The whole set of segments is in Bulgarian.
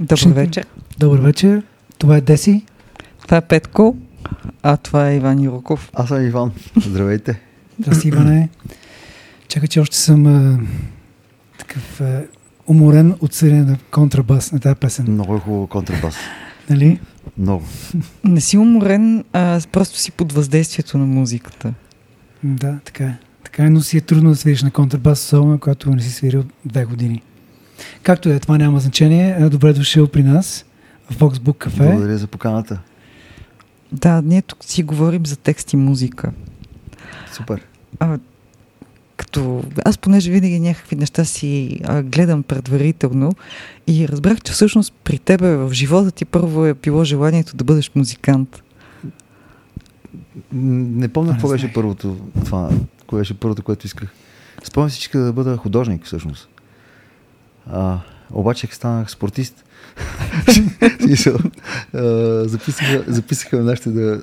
Добър вечер. Добър вечер. Това е Деси. Това е Петко, а това е Иван Юроков. Аз съм Иван. Здравейте. Здрасти, Иване. Чакай, че още съм а, такъв а, уморен от съден на контрабас на тази песен. Много е хубаво контрабас. Нали? Много. Не си уморен, а просто си под въздействието на музиката. Да, така е. Така е, но си е трудно да свириш на контрабас, особено когато не си свирил две години. Както е, това няма значение. Добре дошъл при нас в Voxbook Cafe. Благодаря за поканата. Да, ние тук си говорим за текст и музика. Супер. А, като аз понеже винаги някакви неща си а, гледам предварително и разбрах, че всъщност при тебе в живота ти първо е било желанието да бъдеш музикант. Не помня какво не беше първото, това, кое беше първото, което исках. Спомням си, че да бъда художник, всъщност. А, обаче станах спортист. Записаха, записаха ме нашите да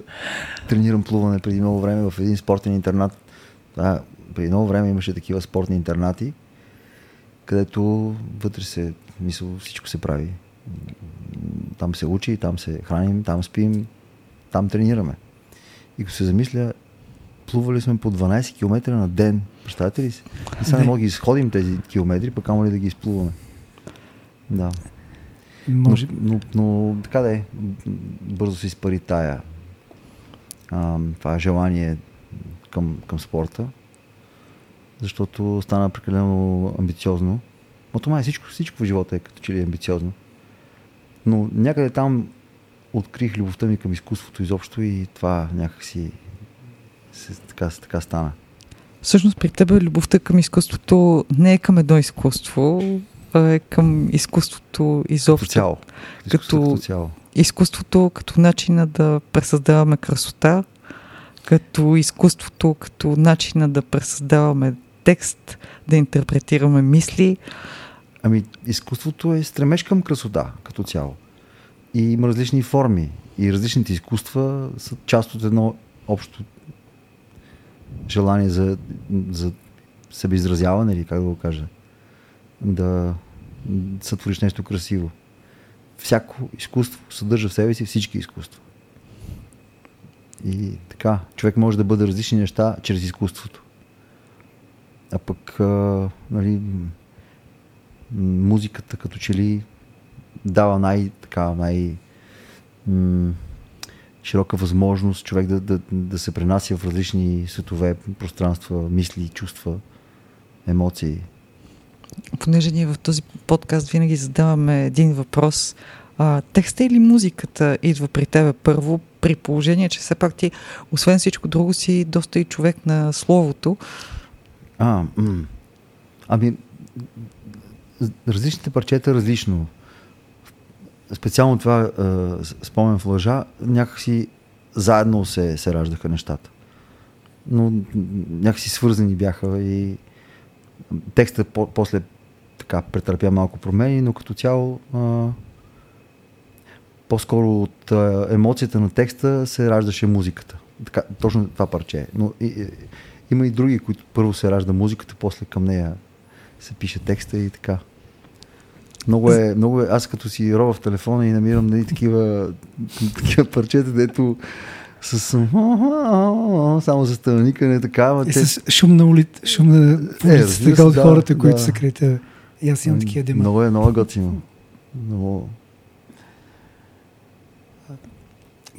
тренирам плуване преди много време в един спортен интернат. А, преди много време имаше такива спортни интернати, където вътре се, мисъл, всичко се прави. Там се учи, там се храним, там спим, там тренираме. И ако се замисля, плували сме по 12 км на ден. Представете ли си? И сега не мога да изходим тези километри, пък ама ли да ги изплуваме. Да. Може... Но, но, но така да е, бързо се изпари тая. А, това желание към, към спорта, защото стана прекалено амбициозно. Но това е всичко, всичко в живота е като че ли е амбициозно. Но някъде там открих любовта ми към изкуството изобщо и това някакси се, така, така стана. Всъщност при тебе любовта към изкуството не е към едно изкуство, а е към изкуството Като изобщо. цяло. Изкуството Като- като цяло. изкуството като начина да пресъздаваме красота, като изкуството като начина да пресъздаваме текст, да интерпретираме мисли. Ами, изкуството е стремеж към красота като цяло. И има различни форми. И различните изкуства са част от едно общо желание за, за себеизразяване или как да го кажа. Да сътвориш нещо красиво. Всяко изкуство съдържа в себе си всички изкуства. И така, човек може да бъде различни неща чрез изкуството. А пък, а, нали, музиката като че ли дава най, така, най широка възможност човек да, да, да се пренася в различни светове, пространства, мисли, чувства, емоции. Понеже ние в този подкаст винаги задаваме един въпрос. А, текста или музиката идва при тебе първо, при положение, че все пак ти, освен всичко друго, си доста и човек на словото. А, м- ами, различните парчета различно. Специално това а, с- спомен в лъжа, някакси заедно се, се раждаха нещата. Но някакси свързани бяха и текстът по- после така претърпя малко промени, но като цяло а, по-скоро от а, емоцията на текста се раждаше музиката. Така, точно това парче. е. Но и, и, има и други, които първо се ражда музиката, после към нея се пише текста и така. Много е, много е, аз като си роба в телефона и намирам нали, такива, такива парчета, дето с само за стълникане, така, ама И те- с шум на улица, шум на улицата, Е, така от да, хората, които да. са край тебе. И аз имам такива дема. Много е, много е готино. Много...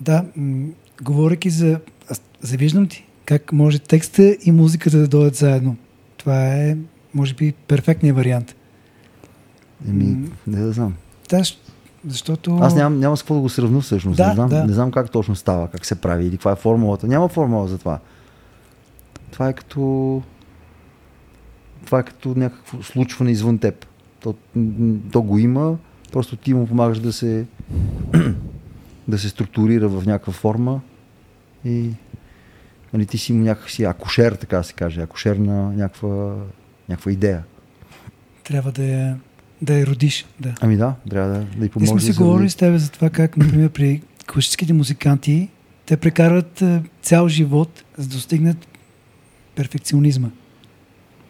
Да, м- говорейки за... Аз завиждам ти как може текста и музиката да дойдат заедно. Това е, може би, перфектният вариант. Еми, не да знам. Да, защото... Аз нямам, няма с какво да го сравня всъщност. Да, не, знам, да. не знам как точно става, как се прави или каква е формулата. Няма формула за това. Това е като... Това е като някакво случване извън теб. То, то го има, просто ти му помагаш да се да се структурира в някаква форма и нали, ти си му някакси акушер, така се каже, акушер на някаква, някаква идея. Трябва да я, да я родиш. Да. Ами да, трябва да, да й Ние помогнеш. сме си да говорили роди. с тебе за това как, например, при класическите музиканти те прекарват е, цял живот за да достигнат перфекционизма.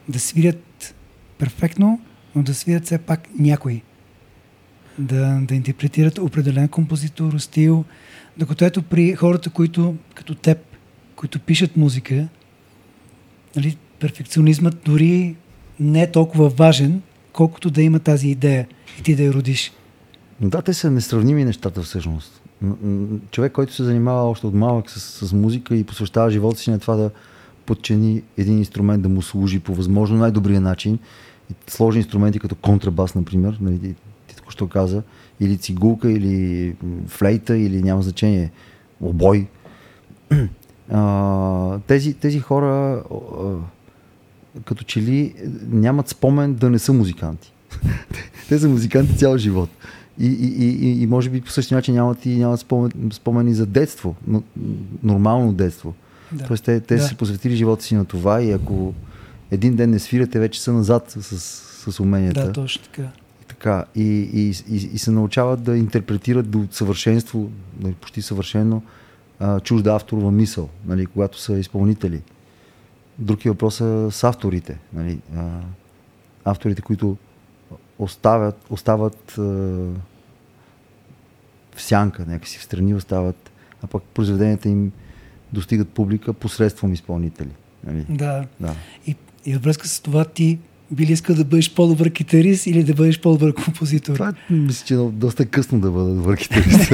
Да свирят перфектно, но да свирят все пак някой. да, да интерпретират определен композитор, стил, докато ето при хората, които като теб, които пишат музика, нали, перфекционизмът дори не е толкова важен, колкото да има тази идея и ти да я родиш. Да, те са несравними нещата всъщност. Човек, който се занимава още от малък с, с музика и посвещава живота си на това да подчини един инструмент да му служи по възможно най-добрия начин, и сложи инструменти като контрабас, например, нали, ти, ти току-що каза, или цигулка, или флейта, или няма значение, обой. А, тези, тези хора а, като че ли нямат спомен да не са музиканти. Те са музиканти цял живот. И, и, и, и може би по същия начин нямат и нямат спомен, спомени за детство, но, нормално детство. Да. Тоест те, те да. са посветили живота си на това и ако един ден не свирате, вече са назад с, с уменията. Да, точно така. Така и, и, и, и се научават да интерпретират до съвършенство, нали, почти съвършено, а, чужда авторова мисъл, нали, когато са изпълнители. Друг е въпросът с авторите. Нали, а, авторите, които оставят, остават а, в сянка, някакси в страни остават, а пък произведенията им достигат публика посредством изпълнители. Нали? Да. да. И, и във връзка с това ти би ли искал да бъдеш по-добър китарист или да бъдеш по-добър композитор? Това е, мисля, че е доста късно да бъда добър китарист.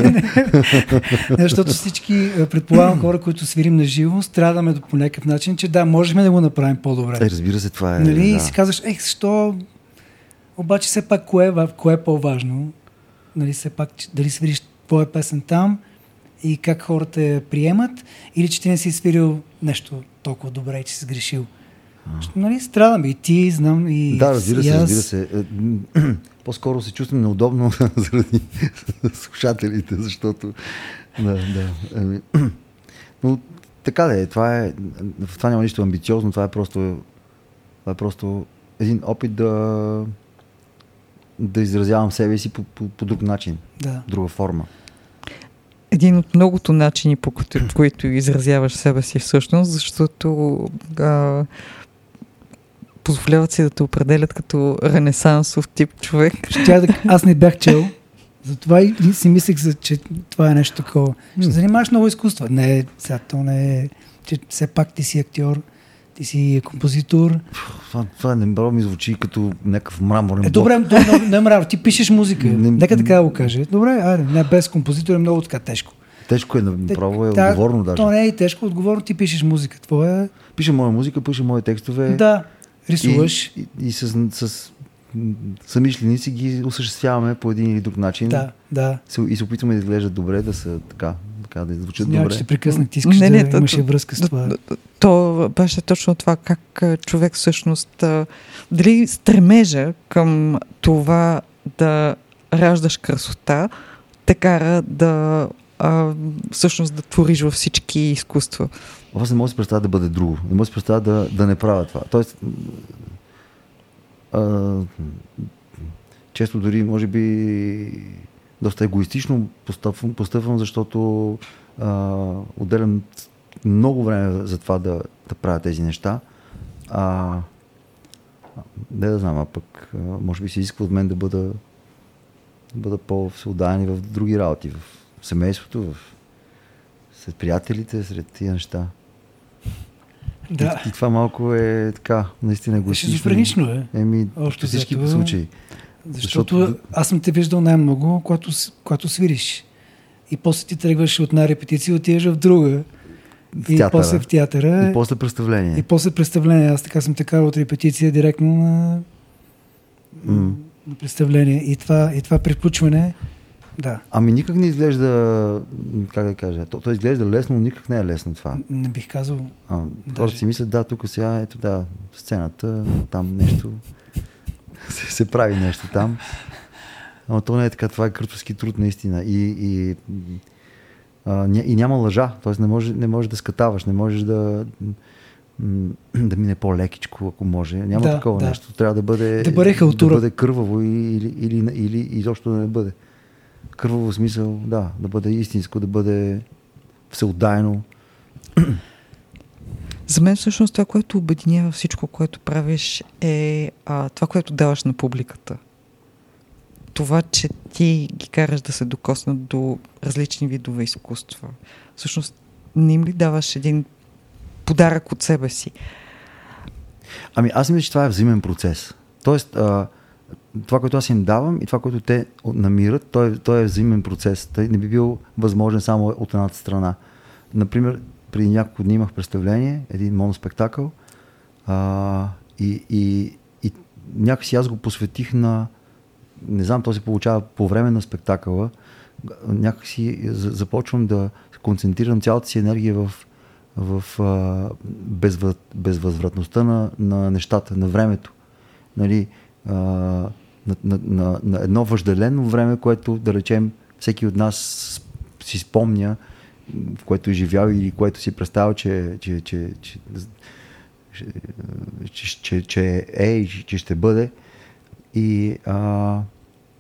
защото всички, предполагам, хора, които свирим на живо, страдаме по някакъв начин, че да, можем да го направим по-добре. Е, разбира се, това е. Нали? Да. И си казваш, ех, защо обаче все пак кое, е кое е по-важно? Нали, все пак, дали свириш твоя песен там и как хората я приемат или че ти не си свирил нещо толкова добре че си сгрешил. Нали, страдаме и ти, знам и Да, разбира се, аз... разбира се. Е, по-скоро се чувствам неудобно заради слушателите, защото да, да. Ами, но така да е, това е, в това няма нищо амбициозно, това е просто, това е просто един опит да да изразявам себе си по, по, по друг начин, да. друга форма. Един от многото начини, по които, които изразяваш себе си всъщност, защото а, позволяват си да те определят като ренесансов тип човек. Да, аз не бях чел, затова и си мислех, че това е нещо такова. Ще занимаваш много изкуства. Не, сега то не е, че все пак ти си актьор ти си композитор. Това, това не ми звучи като някакъв мраморен е, Добре, не, не, не мрамор, ти пишеш музика. Не, Нека така да го каже. Добре, айде, не, без композитор е много така тежко. Тежко е, направо е отговорно даже. То не е тежко, отговорно ти пишеш музика. Твоя... Пиша моя музика, пиша мои текстове. Да, рисуваш. И, и, и с, с самишленици ги осъществяваме по един или друг начин. Да, да. И се опитваме да изглеждат добре, да са така, така да звучат Смях, добре. ще прекъснах, ти искаш не, не, да имаше връзка с това. То, то беше точно това, как човек всъщност, дали стремежа към това да раждаш красота, те кара да а, всъщност да твориш във всички изкуства. Аз не мога да си представя да бъде друго. Не мога да си представя да, да не правя това. Тоест, а, често дори, може би, доста егоистично постъпвам, постъпвам защото а, отделям много време за това да, да правя тези неща. А, не да знам, а пък а, може би се изисква от мен да бъда, да бъда по-всеотдаян в други работи, в семейството, в, сред приятелите, сред тия неща. Да. И, и това малко е така, наистина го Шизофренично е. Еми, Общо всички това, случаи. Защото, защото аз съм те виждал най-много, когато, когато свириш. И после ти тръгваш от една репетиция, отиваш в друга. В и театъра. после в театъра. И после представление. И после представление. Аз така съм карал от репетиция директно на, mm. на представление. И това, и това приключване да. Ами никак не изглежда, как да кажа, то, то изглежда лесно, но никак не е лесно това. Не бих казал. А, хората си мислят, да, тук сега, ето да, сцената, там нещо, се, се прави нещо там. Но то не е така, това е къртовски труд наистина. И, и, а, и няма лъжа, т.е. Не, може, не можеш да скатаваш, не можеш да, да мине по-лекичко, ако може. Няма да, такова да. нещо. Трябва да бъде, да бъде, да бъде кърваво или, или, или, или изобщо да не бъде кърваво смисъл, да, да бъде истинско, да бъде всеотдайно. За мен всъщност това, което обединява всичко, което правиш е а, това, което даваш на публиката. това, че ти ги караш да се докоснат до различни видове изкуства, всъщност не им ли даваш един подарък от себе си? Ами аз мисля, че това е взаимен процес. Тоест, а, това, което аз им давам и това, което те намират, той, той е взаимен процес. Той не би бил възможен само от едната страна. Например, преди няколко дни имах представление, един моноспектакъл а, и, и, и някакси аз го посветих на не знам, то се получава по време на спектакъла, някакси започвам да концентрирам цялата си енергия в, в а, безвъ, безвъзвратността на, на нещата, на времето. Нали, а, на, на, на, на едно въжделено време, което, да речем, всеки от нас си спомня, в което е живял или което си представя, че, че, че, че, че, че, че е и че ще бъде. И а,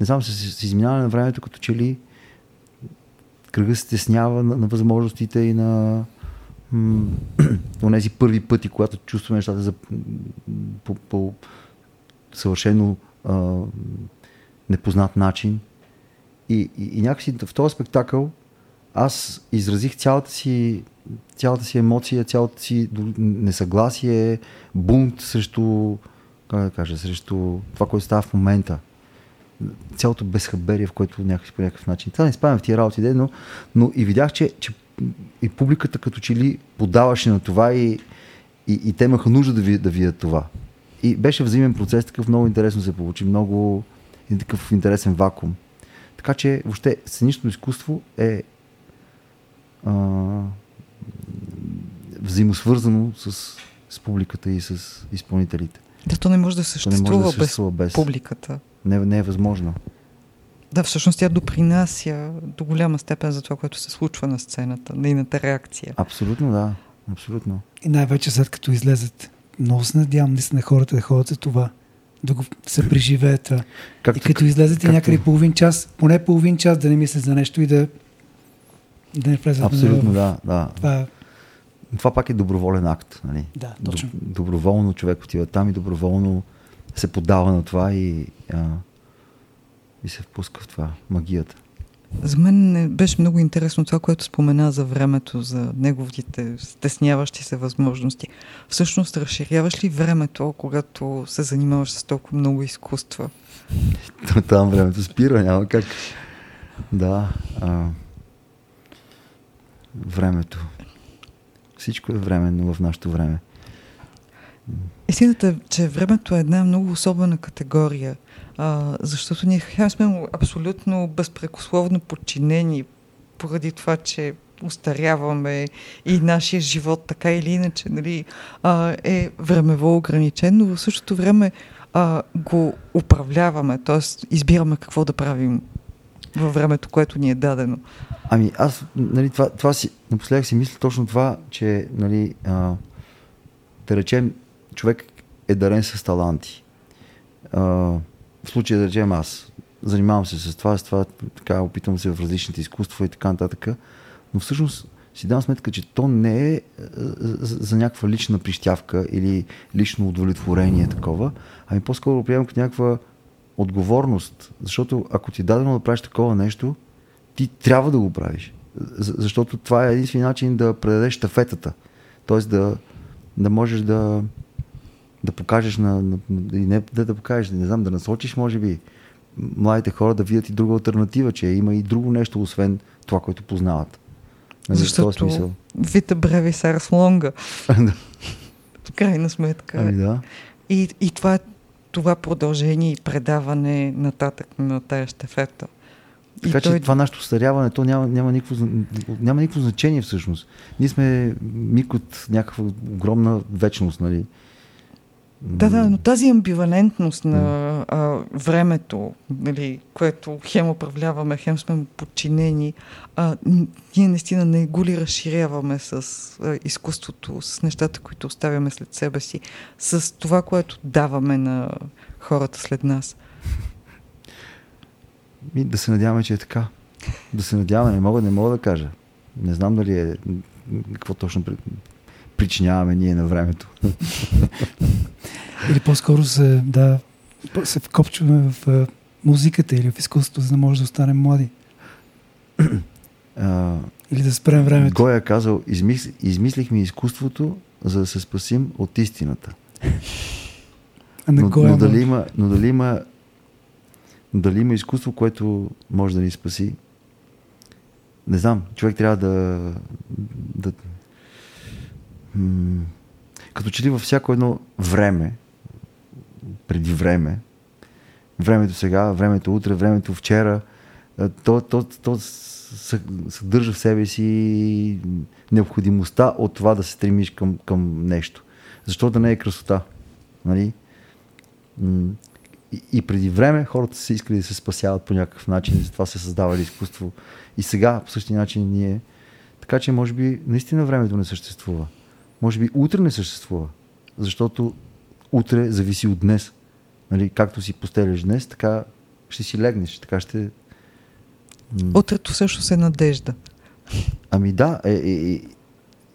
не знам, с, с изминаване на времето, като че ли кръга се стеснява на, на възможностите и на тези първи пъти, когато чувстваме нещата за, по, по съвършено непознат начин. И, и, и някакси в този спектакъл аз изразих цялата си, цялата си емоция, цялата си несъгласие, бунт срещу, как да кажа, срещу това, което става в момента. Цялото безхаберие, в което някакси по някакъв начин. Това не спавам в тия работи, но, но и видях, че, че и публиката като че ли подаваше на това и, и, и те имаха нужда да, ви, да видят това. И беше взаимен процес, такъв много интересно се получи, много и такъв интересен вакуум. Така че въобще сценичното изкуство е а, взаимосвързано с, с публиката и с изпълнителите. Да, то не може да съществува, може да съществува без, без публиката. Не, не е възможно. Да, всъщност тя допринася до голяма степен за това, което се случва на сцената, нейната реакция. Абсолютно, да. Абсолютно. И най-вече след като излезат. Много се надявам наистина хората да ходят за това. Да го се преживеят. Както, и като излезете както... някъде половин час, поне половин час да не мислят за нещо и да да не влезат Абсолютно, да. да. Това, това пак е доброволен акт. Нали? Да, точно. Доброволно човек отива там и доброволно се подава на това и, а, и се впуска в това, магията. За мен беше много интересно това, което спомена за времето, за неговите стесняващи се възможности. Всъщност, разширяваш ли времето, когато се занимаваш с толкова много изкуства? Там времето спира, няма как. Да. А, времето. Всичко е временно в нашето време. Истината е, че времето е една много особена категория, а, защото ние сме абсолютно безпрекословно подчинени поради това, че устаряваме и нашия живот така или иначе нали, а, е времево ограничен, но в същото време а, го управляваме, т.е. избираме какво да правим във времето, което ни е дадено. Ами аз, нали, това, това си, напоследък си мисля точно това, че, нали, а, да речем, човек е дарен с таланти. А, в случая, да речем, аз занимавам се с това, с това, така, опитвам се в различните изкуства и така нататък, но всъщност си дам сметка, че то не е за, някаква лична прищявка или лично удовлетворение такова, ами по-скоро приемам като някаква отговорност. Защото ако ти е дадено да правиш такова нещо, ти трябва да го правиш. Защото това е единствен начин да предадеш тафетата. Тоест да, да можеш да, да покажеш на, на, и не да, да покажеш, не знам, да насочиш, може би, младите хора да видят и друга альтернатива, че има и друго нещо, освен това, което познават. Нали, Защото вита бреви сарас лонга. В крайна сметка. Ами да. И, и това това продължение и предаване нататък на тая щефета. Така и че той... това нашето старяване, то няма, няма, никакво, няма никакво значение всъщност. Ние сме миг от някаква огромна вечност, нали? Да, да, но тази амбивалентност на а, времето, нали, което хем управляваме, хем сме подчинени, а, ние наистина не го ли разширяваме с а, изкуството, с нещата, които оставяме след себе си, с това, което даваме на хората след нас. И да се надяваме, че е така. Да се надяваме, не мога, не мога да кажа. Не знам дали е какво точно причиняваме ние на времето. Или по-скоро се, да, се вкопчваме в музиката или в изкуството, за да може да останем млади? А, Или да спрем времето? Гой е казал, измис, измислихме изкуството, за да се спасим от истината. А на Но, но, дали има, но дали има дали има изкуство, което може да ни спаси? Не знам. Човек трябва да... да като че ли във всяко едно време, преди време, времето сега, времето утре, времето вчера, то, то, то съ- съдържа в себе си необходимостта от това да се стремиш към, към нещо. Защо да не е красота? Нали? И, и преди време хората са искали да се спасяват по някакъв начин, затова се създавали изкуство. И сега по същия начин ние. Така че, може би, наистина времето не съществува. Може би утре не съществува. Защото утре зависи от днес. Нали, както си постеляш днес, така ще си легнеш. Така ще. Утрето всъщност е надежда. Ами да, е, е, е,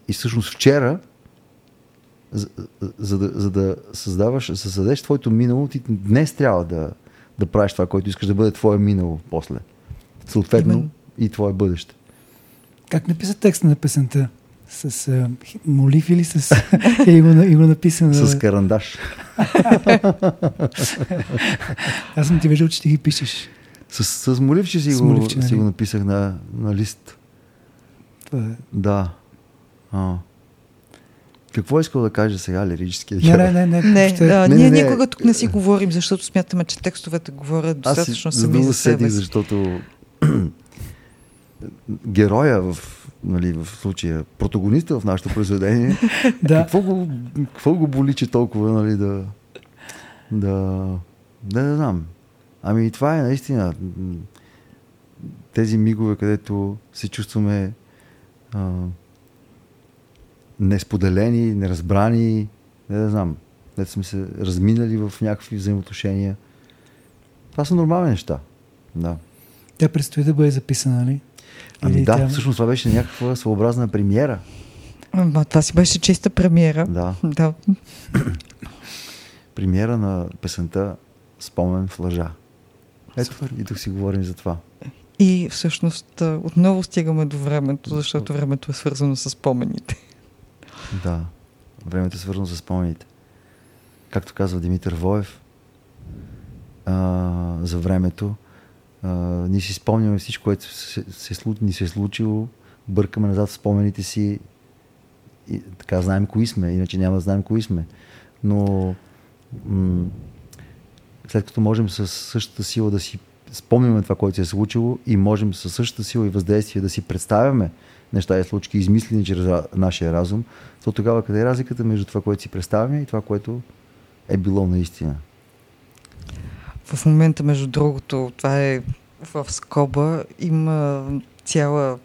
и всъщност вчера, за, за, да, за да създаваш, да създадеш твоето минало, ти днес трябва да, да правиш това, което искаш да бъде твое минало после. Съответно Именно. и твое бъдеще. Как написа текста на песента? С а, молив или с... или го, на- или го написа на... С карандаш. Аз съм ти виждал, че ти ги пишеш. С, с моливче си, С го, моливче, си нали? го написах на, на лист. Това е. Да. А. Какво е искал да каже сега лирическия Не, не, не, не. Не, ще- а, не, ние не, не. никога тук не си говорим, защото смятаме, че текстовете говорят Аз достатъчно за сами да за го себе седих, си. защото героя в, нали, в случая, протагониста в нашето произведение, Да. какво, го, какво го боли, че толкова, нали, да, да, да, не знам. Ами това е наистина тези мигове, където се чувстваме а, несподелени, неразбрани, не да знам, където сме се разминали в някакви взаимоотношения. Това са нормални неща. Да. Тя предстои да бъде записана, нали? Ами да, тя- всъщност това беше някаква своеобразна премиера. Ама, това си беше чиста премиера. Да. да. Премиера на песента Спомен в лъжа. Ето, и тук си говорим за това. И всъщност отново стигаме до времето, защото времето е свързано с спомените. Да. Времето е свързано с спомените. Както казва Димитър Воев а, за времето, а, ние си спомняме всичко, което се, се, слу- ни се е случило, бъркаме назад в спомените си и така знаем кои сме, иначе няма да знаем кои сме. Но м- след като можем със същата сила да си спомняме това, което се е случило и можем със същата сила и въздействие да си представяме неща и случки, измислени чрез нашия разум, то тогава къде е разликата между това, което си представяме и това, което е било наистина? В момента, между другото, това е в скоба, има цяла,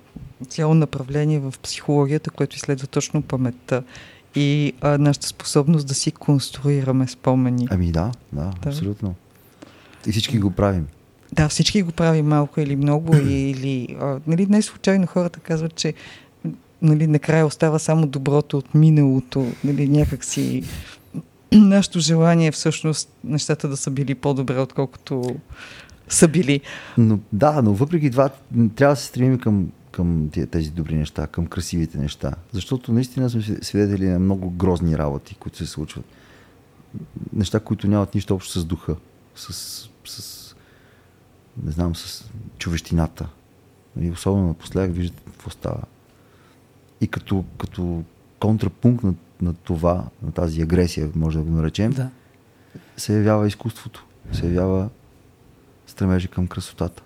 цяло направление в психологията, което изследва точно паметта и а, нашата способност да си конструираме спомени. Ами да, да, Да. абсолютно. И всички го правим. Да, всички го правим малко или много, или... А, нали, не случайно хората казват, че нали, накрая остава само доброто от миналото, нали, някакси нашето желание е всъщност нещата да са били по-добре, отколкото са били. Но, да, но въпреки това трябва да се стремим към, към тези добри неща, към красивите неща. Защото наистина сме свид- свидетели на много грозни работи, които се случват. Неща, които нямат нищо общо с духа, с, с не знам, с човещината. И особено напоследък виждате какво става. И като, като контрапункт на, на това, на тази агресия, може да го наречем, Да. се явява изкуството. Се явява стремежа към красотата.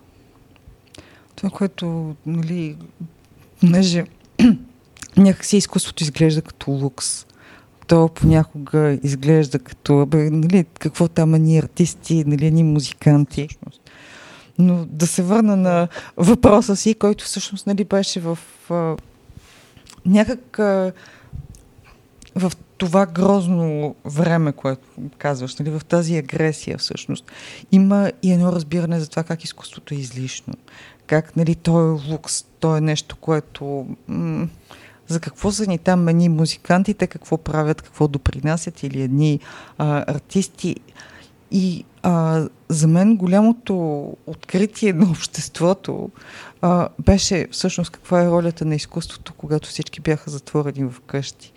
Това, което, нали, понеже някакси изкуството изглежда като лукс. То понякога изглежда като, бе, нали, какво там ни артисти, нали, ни музиканти. Но да се върна на въпроса си, който всъщност нали, беше в а, някак а, в това грозно време, което казваш, нали, в тази агресия всъщност, има и едно разбиране за това как изкуството е излишно. Как нали, то е лукс, то е нещо, което... М- за какво са ни там едни музикантите, какво правят, какво допринасят или едни а, артисти. И А, за мен голямото откритие на обществото а, беше всъщност каква е ролята на изкуството, когато всички бяха затворени в къщи.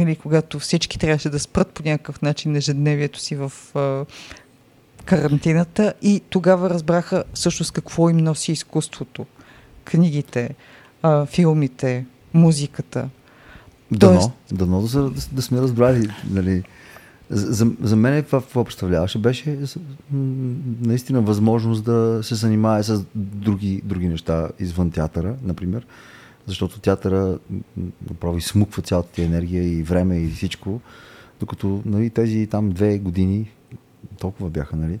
Или когато всички трябваше да спрат по някакъв начин ежедневието си в а, карантината и тогава разбраха всъщност какво им носи изкуството. Книгите, а, филмите, музиката. Дано, Тоест... дано да, да, да сме разбрали. Нали. За, за мен това, какво представляваше, беше наистина възможност да се занимае с други, други неща извън театъра, например. Защото театъра направи смуква цялата ти енергия и време и всичко. Докато нали, тези там две години, толкова бяха, нали,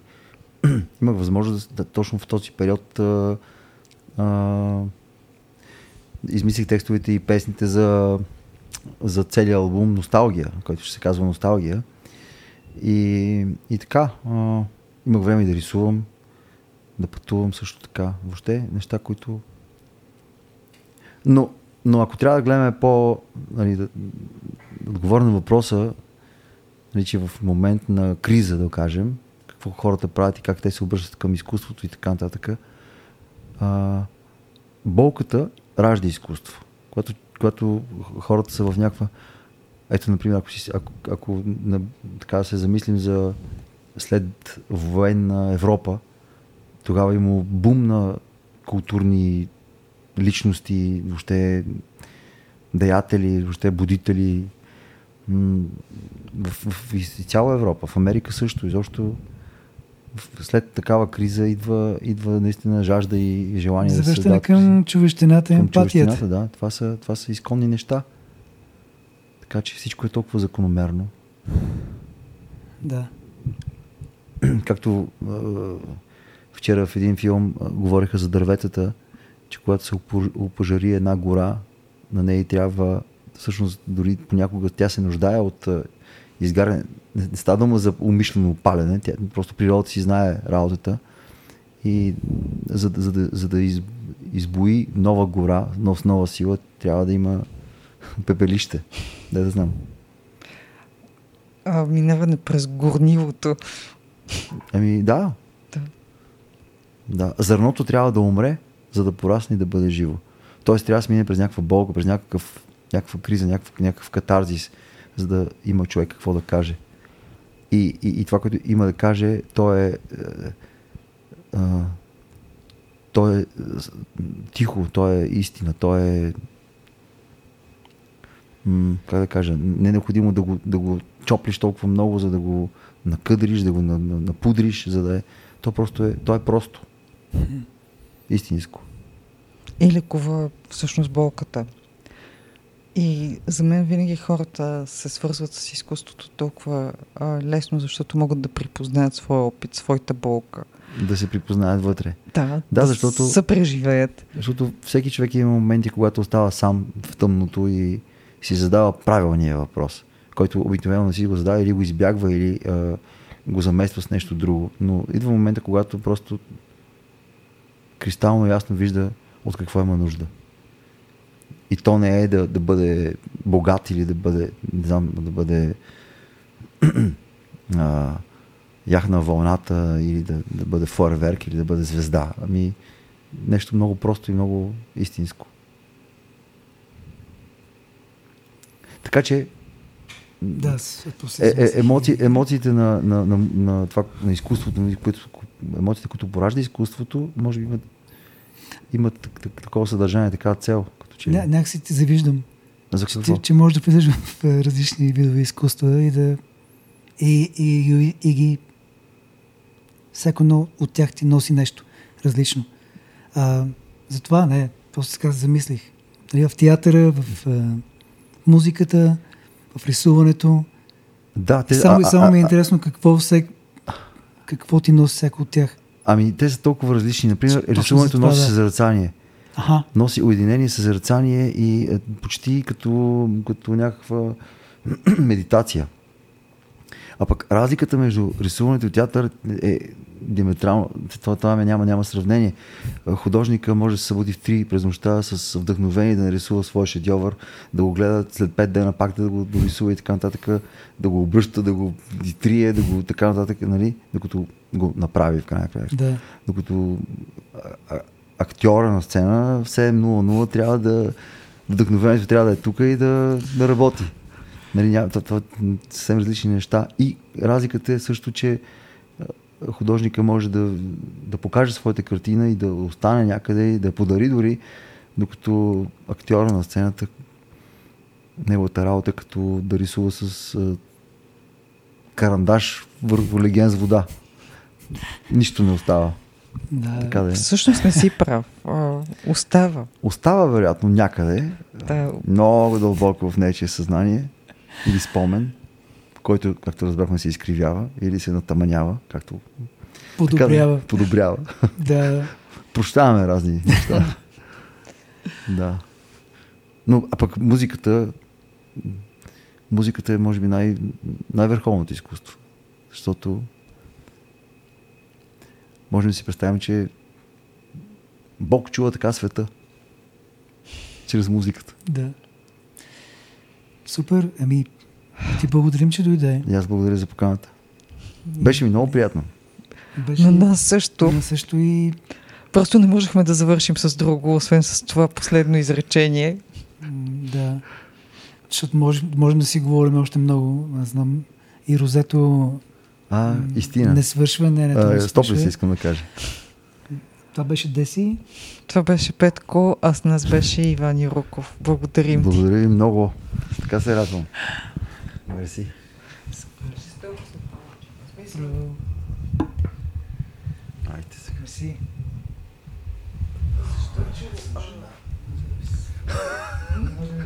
имах възможност да, точно в този период а, а, измислих текстовете и песните за, за целият албум Носталгия, който ще се казва Носталгия. И, и така, а, имах време да рисувам, да пътувам също така. Въобще неща, които... Но, но ако трябва да гледаме по... Нали, да, да отговоря на въпроса, нали, че в момент на криза, да кажем, какво хората правят и как те се обръщат към изкуството и така нататък, а, болката ражда изкуство. Когато, когато хората са в някаква ето, например, ако, си, ако, ако на, така се замислим за след военна Европа, тогава има бум на културни личности, въобще деятели, въобще будители в, в, в цяла Европа, в Америка също. Изобщо след такава криза идва, идва наистина жажда и желание Завръщане да се към човещината и емпатията. Да, това са, това са изконни неща. Така че всичко е толкова закономерно. Да. Както е, вчера в един филм е, говориха за дърветата, че когато се опожари една гора, на нея трябва, всъщност дори понякога тя се нуждае от изгаряне. Не става дума за умишлено палене, тя, просто природата си знае работата и за, за, за, за да из, избои нова гора, нов, нова сила, трябва да има пепелище. Да, да знам. А, минаване през горнилото. Ами да. да. Да. Зърното трябва да умре, за да порасне и да бъде живо. Тоест трябва да смине през някаква болка, през някакъв, някаква криза, някакъв, някакъв катарзис, за да има човек какво да каже. И, и, и това, което има да каже, то е, е, то е тихо, то е истина, то е как да кажа, не е необходимо да го, да го чоплиш толкова много, за да го накъдриш, да го напудриш, за да е. То просто е, то е просто. Истинско. И лекува всъщност болката. И за мен винаги хората се свързват с изкуството толкова а, лесно, защото могат да припознаят своя опит, своята болка. Да се припознаят вътре. Да, да защото, се преживеят. Защото всеки човек има моменти, когато остава сам в тъмното и си задава правилния въпрос, който обикновено не си го задава или го избягва, или а, го замества с нещо друго. Но идва момента, когато просто кристално ясно вижда от какво има нужда. И то не е да, да бъде богат или да бъде, не знам, да бъде а, ях на вълната или да, да бъде фойерверк или да бъде звезда. Ами нещо много просто и много истинско. Така че да, е, е, емоци, емоциите на, на, на, на, това, на изкуството, които, емоциите, които поражда изкуството, може би имат, имат такова съдържание, такава цел. Като че... Ня, някакси ти завиждам. За какво? Че, че можеш да влизаш в различни видове изкуства и да и, и, и, и ги всяко от тях ти носи нещо различно. А, затова не, просто сега замислих. Нали, в театъра, в музиката, в рисуването. Да, те, само, а, само а, ми е интересно какво, все, какво ти носи всяко от тях. Ами, те са толкова различни. Например, Точно рисуването носи да. съзерцание. Ага. Носи уединение, съзерцание и е, почти като, като някаква медитация. А пък разликата между рисуването и театър е диаметрално. Това, това няма, няма сравнение. Художника може да се събуди в 3 през нощта с вдъхновение да нарисува своя шедьовър, да го гледа след 5 дена пак да го дорисува и така нататък, да го обръща, да го трие, да го така нататък, нали? докато го направи в крайна края. Да. Докато а, актьора на сцена все 0-0 трябва да вдъхновението трябва да е тук и да, да работи. Нали, няма, това, това съвсем различни неща. И разликата е също, че художника може да, да покаже своята картина и да остане някъде и да подари дори, докато актьора на сцената неговата работа е като да рисува с а, карандаш върху леген с вода. Нищо не остава. Да. Така да е. Всъщност не си прав. А, остава. Остава вероятно някъде, Да, много дълбоко в нечие съзнание или спомен, който, както разбрахме, се изкривява или се натаманява, както Подобрява. Така, подобрява. Да. Прощаваме разни неща. да. Но, а пък музиката, музиката е, може би, най- най-върховното изкуство. Защото можем да си представим, че Бог чува така света. Чрез музиката. Да. Супер. Ами, ти благодарим, че дойде. И аз благодаря за поканата. Беше ми много приятно. Беше на нас също. на също и Просто не можехме да завършим с друго, освен с това последно изречение. да. Защото можем, можем да си говорим още много. Аз знам и Розето А, истина. не свършва. Не, не, това не А, стоп ли се искам да кажа? Това беше Деси. Това беше Петко, а с нас беше Иван Юроков. Благодарим ти. Благодаря ви много. Така се радвам. Мерси. Айде сега. Мерси. Защо че? Може да